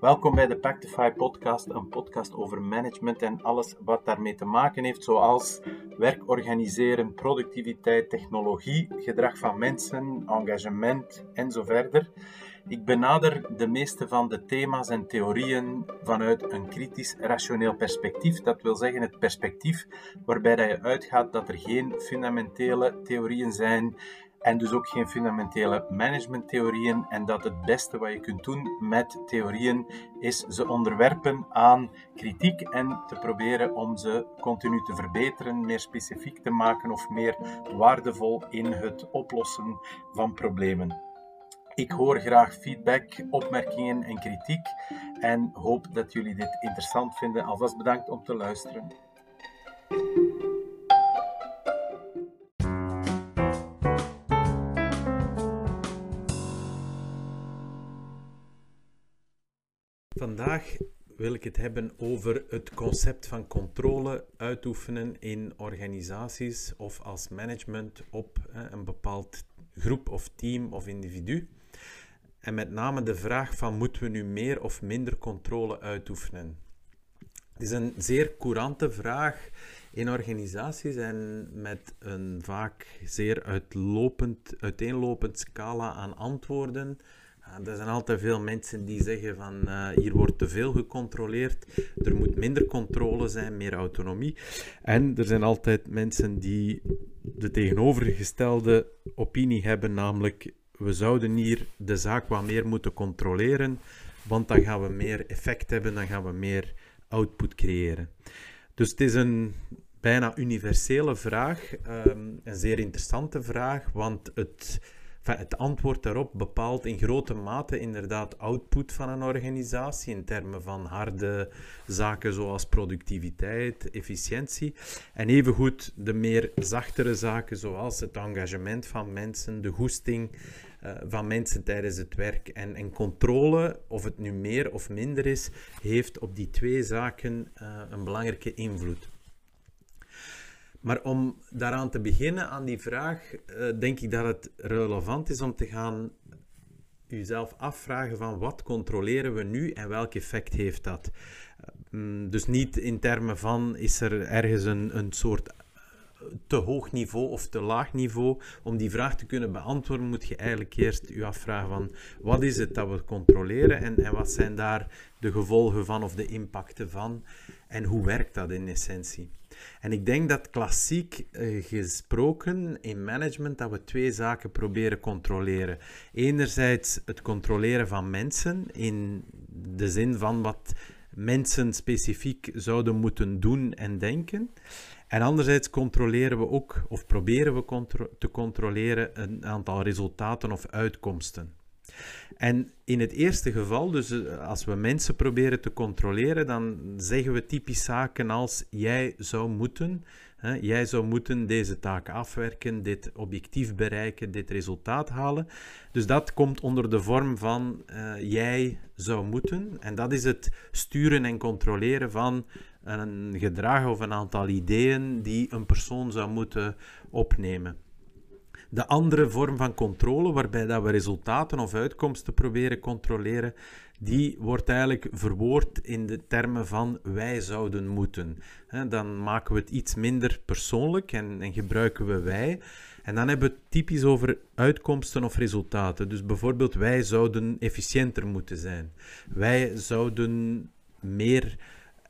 Welkom bij de Pactify podcast, een podcast over management en alles wat daarmee te maken heeft, zoals werk organiseren, productiviteit, technologie, gedrag van mensen, engagement en zo verder. Ik benader de meeste van de thema's en theorieën vanuit een kritisch rationeel perspectief. Dat wil zeggen het perspectief waarbij dat je uitgaat dat er geen fundamentele theorieën zijn en dus ook geen fundamentele managementtheorieën en dat het beste wat je kunt doen met theorieën is ze onderwerpen aan kritiek en te proberen om ze continu te verbeteren, meer specifiek te maken of meer waardevol in het oplossen van problemen. Ik hoor graag feedback, opmerkingen en kritiek en hoop dat jullie dit interessant vinden. Alvast bedankt om te luisteren. Vandaag wil ik het hebben over het concept van controle uitoefenen in organisaties of als management op een bepaald groep of team of individu. En met name de vraag van moeten we nu meer of minder controle uitoefenen? Het is een zeer courante vraag in organisaties en met een vaak zeer uitlopend, uiteenlopend scala aan antwoorden. Er zijn altijd veel mensen die zeggen van uh, hier wordt te veel gecontroleerd, er moet minder controle zijn, meer autonomie. En er zijn altijd mensen die de tegenovergestelde opinie hebben, namelijk we zouden hier de zaak wat meer moeten controleren, want dan gaan we meer effect hebben, dan gaan we meer output creëren. Dus het is een bijna universele vraag, ehm, een zeer interessante vraag, want het, het antwoord daarop bepaalt in grote mate inderdaad output van een organisatie in termen van harde zaken zoals productiviteit, efficiëntie en evengoed de meer zachtere zaken zoals het engagement van mensen, de goesting uh, van mensen tijdens het werk. En, en controle, of het nu meer of minder is, heeft op die twee zaken uh, een belangrijke invloed. Maar om daaraan te beginnen, aan die vraag, uh, denk ik dat het relevant is om te gaan jezelf afvragen van wat controleren we nu en welk effect heeft dat. Mm, dus niet in termen van is er ergens een, een soort te hoog niveau of te laag niveau. Om die vraag te kunnen beantwoorden, moet je eigenlijk eerst je afvragen van wat is het dat we controleren en, en wat zijn daar de gevolgen van of de impacten van en hoe werkt dat in essentie. En ik denk dat klassiek uh, gesproken in management dat we twee zaken proberen controleren. Enerzijds het controleren van mensen in de zin van wat mensen specifiek zouden moeten doen en denken. En anderzijds controleren we ook, of proberen we te controleren, een aantal resultaten of uitkomsten. En in het eerste geval, dus eh, als we mensen proberen te controleren, dan zeggen we typisch zaken als jij zou moeten, hè, jij zou moeten deze taak afwerken, dit objectief bereiken, dit resultaat halen. Dus dat komt onder de vorm van uh, jij zou moeten. En dat is het sturen en controleren van een gedrag of een aantal ideeën die een persoon zou moeten opnemen. De andere vorm van controle, waarbij dat we resultaten of uitkomsten proberen controleren, die wordt eigenlijk verwoord in de termen van wij zouden moeten. Dan maken we het iets minder persoonlijk en, en gebruiken we wij. En dan hebben we het typisch over uitkomsten of resultaten. Dus bijvoorbeeld wij zouden efficiënter moeten zijn. Wij zouden meer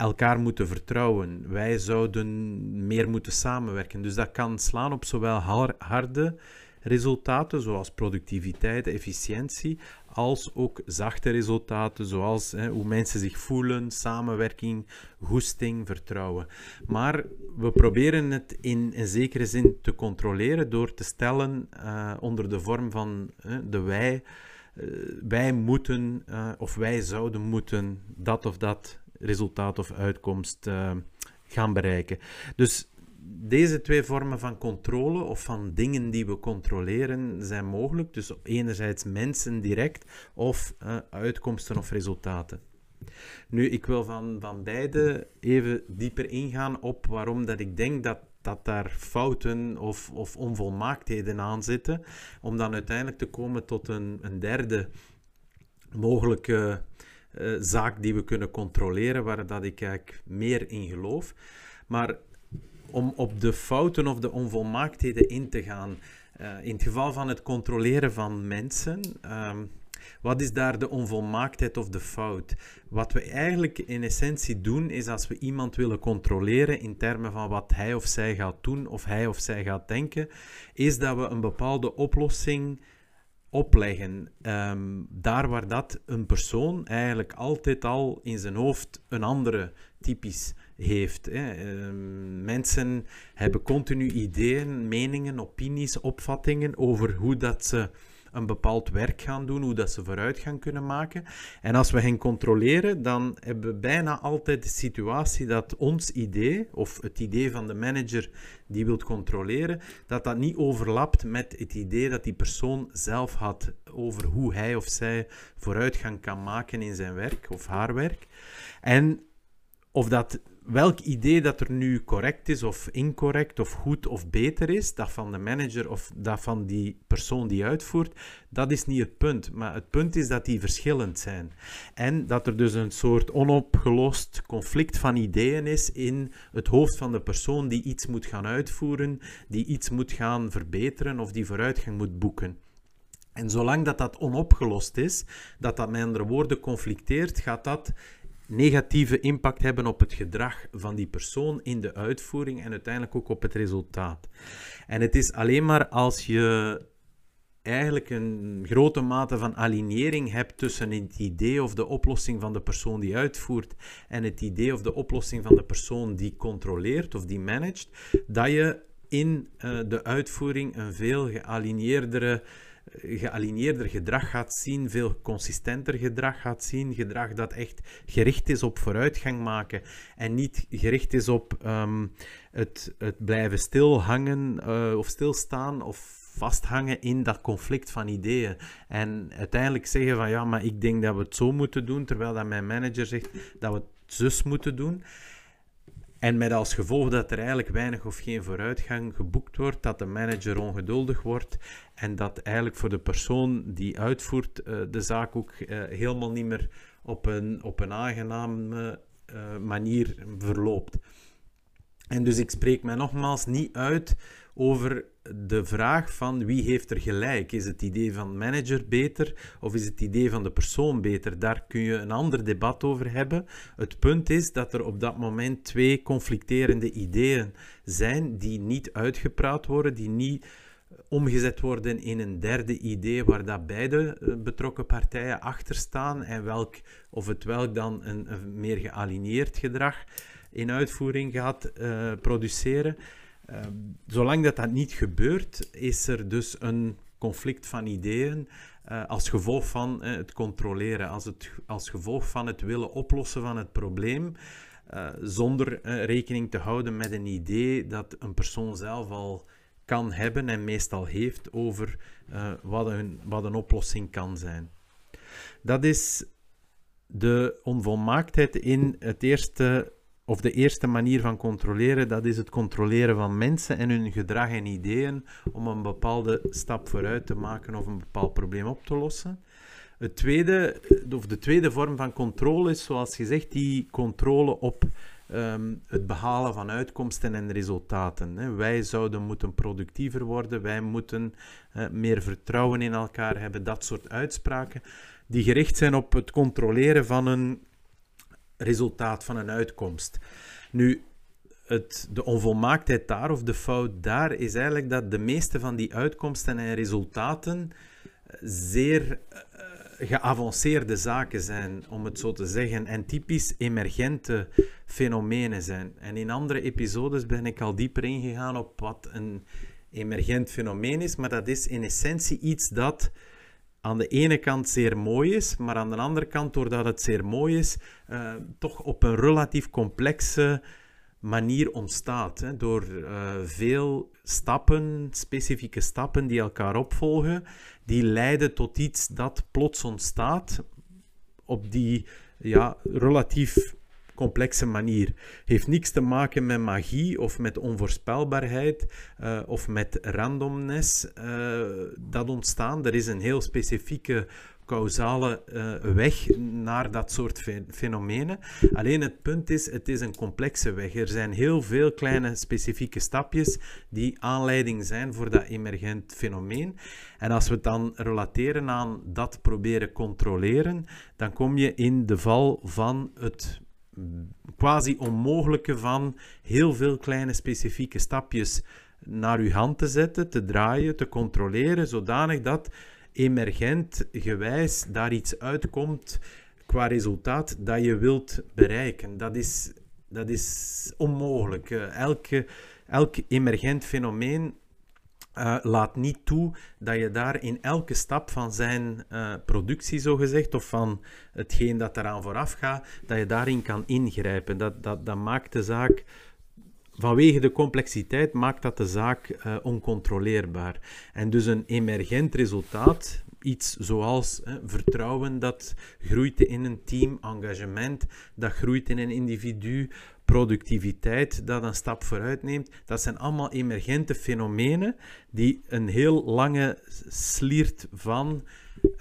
elkaar moeten vertrouwen. Wij zouden meer moeten samenwerken. Dus dat kan slaan op zowel harde resultaten, zoals productiviteit, efficiëntie, als ook zachte resultaten, zoals hè, hoe mensen zich voelen, samenwerking, goesting, vertrouwen. Maar we proberen het in een zekere zin te controleren door te stellen uh, onder de vorm van de wij. Uh, wij moeten uh, of wij zouden moeten dat of dat resultaat of uitkomst uh, gaan bereiken. Dus deze twee vormen van controle of van dingen die we controleren zijn mogelijk. Dus enerzijds mensen direct of uh, uitkomsten of resultaten. Nu, ik wil van, van beide even dieper ingaan op waarom dat ik denk dat, dat daar fouten of, of onvolmaaktheden aan zitten, om dan uiteindelijk te komen tot een, een derde mogelijke uh, zaak die we kunnen controleren, waar dat ik eigenlijk meer in geloof. Maar om op de fouten of de onvolmaaktheden in te gaan, uh, in het geval van het controleren van mensen, um, wat is daar de onvolmaaktheid of de fout? Wat we eigenlijk in essentie doen, is als we iemand willen controleren in termen van wat hij of zij gaat doen of hij of zij gaat denken, is dat we een bepaalde oplossing opleggen. Um, daar waar dat een persoon eigenlijk altijd al in zijn hoofd een andere typisch heeft. Hè. Um, mensen hebben continu ideeën, meningen, opinies, opvattingen over hoe dat ze een bepaald werk gaan doen, hoe dat ze vooruitgang kunnen maken. En als we hen controleren, dan hebben we bijna altijd de situatie dat ons idee, of het idee van de manager die wilt controleren, dat dat niet overlapt met het idee dat die persoon zelf had over hoe hij of zij vooruitgang kan maken in zijn werk of haar werk. En of dat welk idee dat er nu correct is of incorrect of goed of beter is, dat van de manager of dat van die persoon die uitvoert, dat is niet het punt. Maar het punt is dat die verschillend zijn. En dat er dus een soort onopgelost conflict van ideeën is in het hoofd van de persoon die iets moet gaan uitvoeren, die iets moet gaan verbeteren of die vooruitgang moet boeken. En zolang dat dat onopgelost is, dat dat met andere woorden conflicteert, gaat dat negatieve impact hebben op het gedrag van die persoon in de uitvoering en uiteindelijk ook op het resultaat. En het is alleen maar als je eigenlijk een grote mate van alignering hebt tussen het idee of de oplossing van de persoon die uitvoert en het idee of de oplossing van de persoon die controleert of die managt, dat je in uh, de uitvoering een veel gealineerdere gealineerder gedrag gaat zien, veel consistenter gedrag gaat zien, gedrag dat echt gericht is op vooruitgang maken en niet gericht is op ehm, het, het blijven stilhangen uh, of stilstaan of vasthangen in dat conflict van ideeën. En uiteindelijk zeggen van ja, maar ik denk dat we het zo moeten doen, terwijl dat mijn manager zegt dat we het zus moeten doen. En met als gevolg dat er eigenlijk weinig of geen vooruitgang geboekt wordt, dat de manager ongeduldig wordt en dat eigenlijk voor de persoon die uitvoert uh, de zaak ook uh, helemaal niet meer op een, op een aangename uh, manier verloopt. En dus ik spreek mij nogmaals niet uit over de vraag van wie heeft er gelijk. Is het idee van manager beter of is het idee van de persoon beter? Daar kun je een ander debat over hebben. Het punt is dat er op dat moment twee conflicterende ideeën zijn die niet uitgepraat worden, die niet omgezet worden in een derde idee waar dat beide eh, betrokken partijen achter staan en welk, of het welk dan een, meer gealineerd gedrag in uitvoering gaat uh, produceren. Uh, zolang dat dat niet gebeurt, is er dus een conflict van ideeën uh, als gevolg van het controleren, als, het, als gevolg van het willen oplossen van het probleem, zonder rekening te houden met een idee dat een persoon zelf al kan hebben en meestal heeft over wat, een, wat een oplossing kan zijn. Dat is de onvolmaaktheid in het eerste, of de eerste manier van controleren, dat is het controleren van mensen en hun gedrag en ideeën om een bepaalde stap vooruit te maken of een bepaald probleem op te lossen. Het tweede, of de tweede vorm van controle is, zoals gezegd, die controle op Ehm, het behalen van uitkomsten en resultaten. Hè. Wij zouden moeten productiever worden, wij moeten uh, meer vertrouwen in elkaar hebben, dat soort uitspraken, die gericht zijn op het controleren van een resultaat, van een uitkomst. Nu, de onvolmaaktheid daar of de fout daar is eigenlijk dat de meeste van die uitkomsten en resultaten zeer geavanceerde zaken zijn, om het zo te zeggen, en typisch emergente fenomenen zijn. En in andere episodes ben ik al dieper ingegaan op wat een emergent fenomeen is, maar dat is in essentie iets dat aan de ene kant zeer mooi is, maar aan de andere kant, doordat het zeer mooi is, uh, toch op een relatief complexe manier ontstaat. Hè, door uh, veel stappen, specifieke stappen die elkaar opvolgen, die leiden tot iets dat plots ontstaat op die ja, relatief complexe manier. Heeft niks te maken met magie of met onvoorspelbaarheid uh, of met randomness uh, dat ontstaan. Er is een heel specifieke causale uh, weg naar dat soort fenomenen. Alleen het punt is, het is een complexe weg. Er zijn heel veel kleine specifieke stapjes die aanleiding zijn voor dat emergent fenomeen. En als we het dan relateren aan dat proberen controleren, dan kom je in de val van het quasi onmogelijke van heel veel kleine specifieke stapjes naar uw hand te zetten, te draaien, te controleren, zodanig dat emergent gewijs daar iets uitkomt qua resultaat dat je wilt bereiken. Dat is, dat is onmogelijk. Eh, elke, elk emergent fenomeen uh, laat niet toe dat je daar in elke stap van zijn uh, productie, zogezegd, of van hetgeen dat eraan vooraf gaat, dat je daarin kan ingrijpen. Dat, dat, dat maakt de zaak, vanwege de complexiteit, maakt dat de zaak uh, oncontroleerbaar. En dus een emergent resultaat, iets zoals vertrouwen dat groeit in een team, engagement dat groeit in een individu, productiviteit dat een stap vooruit neemt. Dat zijn allemaal emergente fenomenen die een heel lange sliert van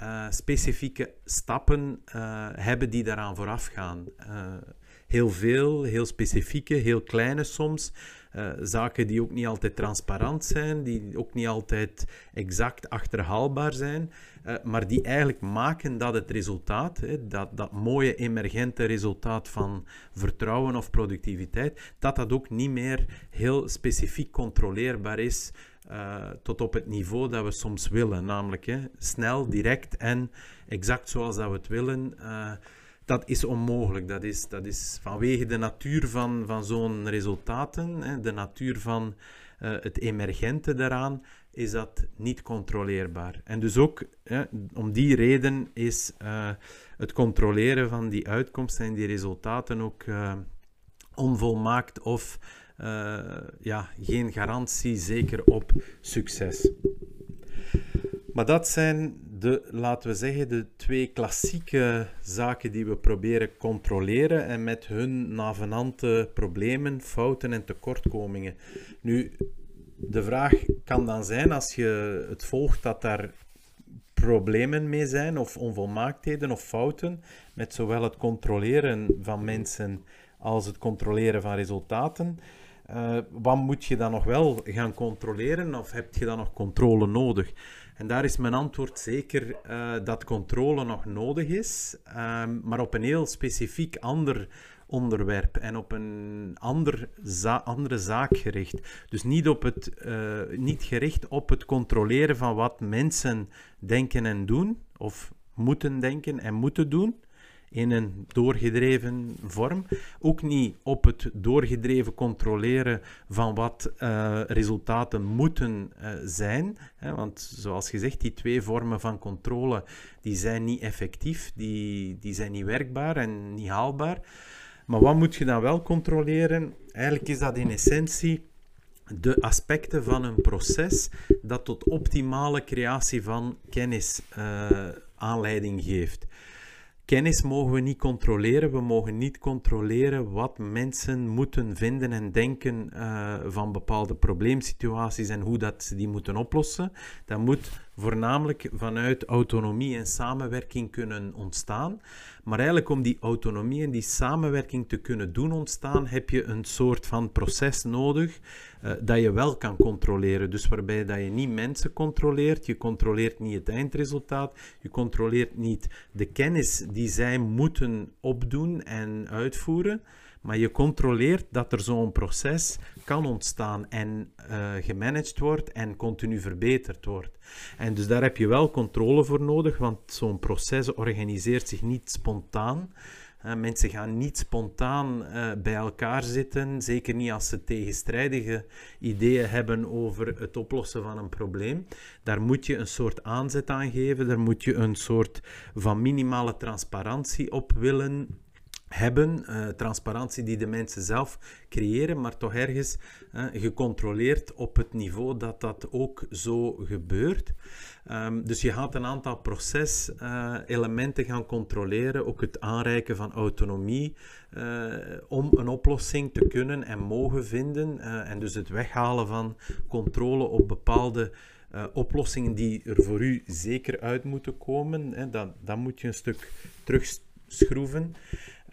uh, specifieke stappen uh, hebben die daaraan vooraf gaan. Uh, heel veel, heel specifieke, heel kleine soms. Zaken die ook niet altijd transparant zijn, die ook niet altijd exact achterhaalbaar zijn. Eh, maar die eigenlijk maken dat het resultaat, hè, dat, dat mooie emergente resultaat van vertrouwen of productiviteit, dat dat ook niet meer heel specifiek controleerbaar is uh, tot op het niveau dat we soms willen. Namelijk hè, snel, direct en exact zoals dat we het willen. Dat is onmogelijk. Dat is, dat is vanwege de natuur van, van zo'n resultaten, hè, de natuur van uh, het emergente daaraan, is dat niet controleerbaar. En dus ook om die reden is uh, het controleren van die uitkomsten en die resultaten ook uh, onvolmaakt of ja, geen garantie zeker op succes. Maar dat zijn de, laten we zeggen, de twee klassieke zaken die we proberen controleren en met hun navenante problemen, fouten en tekortkomingen. Nu, de vraag kan dan zijn, als je het volgt, dat daar problemen mee zijn, of onvolmaaktheden of fouten, met zowel het controleren van mensen als het controleren van resultaten. Uh, wat moet je dan nog wel gaan controleren, of heb je dan nog controle nodig? En daar is mijn antwoord zeker uh, dat controle nog nodig is, uh, maar op een heel specifiek ander onderwerp en op een ander andere zaak gericht. Dus niet, op het, uh, niet gericht op het controleren van wat mensen denken en doen, of moeten denken en moeten doen in een doorgedreven vorm. Ook niet op het doorgedreven controleren van wat uh, resultaten moeten uh, zijn. Hè, want zoals gezegd, die twee vormen van controle die zijn niet effectief, die, die zijn niet werkbaar en niet haalbaar. Maar wat moet je dan wel controleren? Eigenlijk is dat in essentie de aspecten van een proces dat tot optimale creatie van kennis uh, aanleiding geeft. Kennis mogen we niet controleren. We mogen niet controleren wat mensen moeten vinden en denken uh, van bepaalde probleemsituaties en hoe dat ze die moeten oplossen. Dat moet voornamelijk vanuit autonomie en samenwerking kunnen ontstaan. Maar eigenlijk om die autonomie en die samenwerking te kunnen doen ontstaan, heb je een soort van proces nodig uh, dat je wel kan controleren. Dus waarbij dat je niet mensen controleert, je controleert niet het eindresultaat, je controleert niet de kennis die zij moeten opdoen en uitvoeren. Maar je controleert dat er zo'n proces kan ontstaan en uh, gemanaged wordt en continu verbeterd wordt. En dus daar heb je wel controle voor nodig, want zo'n proces organiseert zich niet spontaan. Uh, mensen gaan niet spontaan uh, bij elkaar zitten, zeker niet als ze tegenstrijdige ideeën hebben over het oplossen van een probleem. Daar moet je een soort aanzet aan geven, daar moet je een soort van minimale transparantie op willen hebben, uh, transparantie die de mensen zelf creëren, maar toch ergens uh, gecontroleerd op het niveau dat dat ook zo gebeurt. Um, dus je gaat een aantal proceselementen uh, gaan controleren, ook het aanreiken van autonomie, om een oplossing te kunnen en mogen vinden, en dus het weghalen van controle op bepaalde oplossingen die er voor u zeker uit moeten komen. Hè, dan moet je een stuk terugschroeven.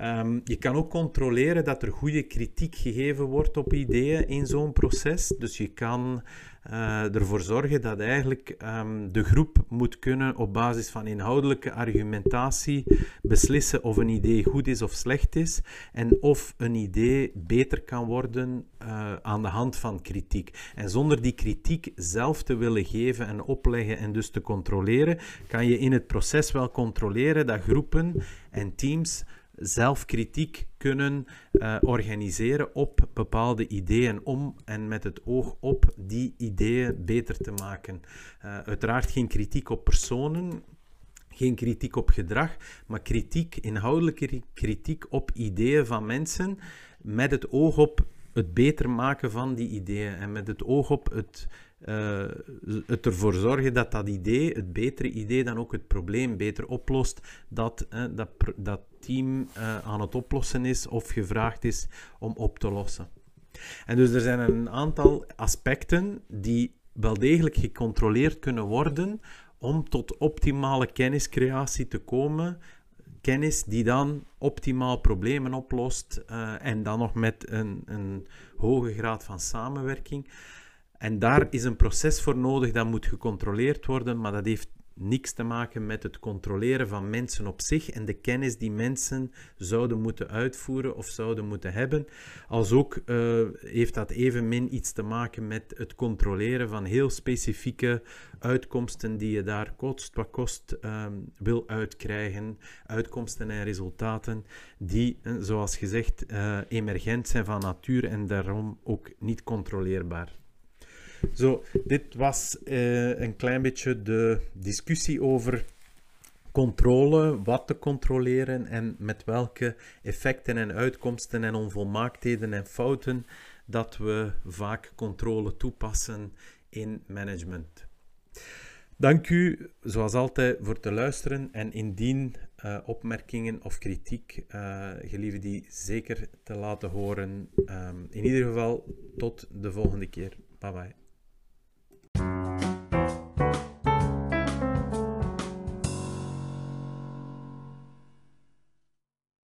Um, je kan ook controleren dat er goede kritiek gegeven wordt op ideeën in zo'n proces. Dus je kan uh, ervoor zorgen dat eigenlijk um, de groep moet kunnen op basis van inhoudelijke argumentatie beslissen of een idee goed is of slecht is en of een idee beter kan worden uh, aan de hand van kritiek. En zonder die kritiek zelf te willen geven en opleggen en dus te controleren, kan je in het proces wel controleren dat groepen en teams zelf kritiek kunnen uh, organiseren op bepaalde ideeën om en met het oog op die ideeën beter te maken. Uh, uiteraard geen kritiek op personen, geen kritiek op gedrag, maar kritiek, inhoudelijke kritiek op ideeën van mensen met het oog op het beter maken van die ideeën en met het oog op het, uh, het ervoor zorgen dat dat idee, het betere idee, dan ook het probleem beter oplost dat uh, dat, dat team uh, aan het oplossen is of gevraagd is om op te lossen. En dus er zijn een aantal aspecten die wel degelijk gecontroleerd kunnen worden om tot optimale kenniscreatie te komen kennis die dan optimaal problemen oplost uh, en dan nog met een, een hoge graad van samenwerking. En daar is een proces voor nodig dat moet gecontroleerd worden, maar dat heeft niks te maken met het controleren van mensen op zich en de kennis die mensen zouden moeten uitvoeren of zouden moeten hebben. Als ook uh, heeft dat evenmin iets te maken met het controleren van heel specifieke uitkomsten die je daar kost wat kost um, wil uitkrijgen. Uitkomsten en resultaten die, uh, zoals gezegd, uh, emergent zijn van natuur en daarom ook niet controleerbaar. Zo, dit was uh, een klein beetje de discussie over controle, wat te controleren en met welke effecten en uitkomsten en onvolmaaktheden en fouten dat we vaak controle toepassen in management. Dank u, zoals altijd, voor te luisteren en indien uh, opmerkingen of kritiek, uh, gelieve die zeker te laten horen. Um, in ieder geval, tot de volgende keer. Bye bye.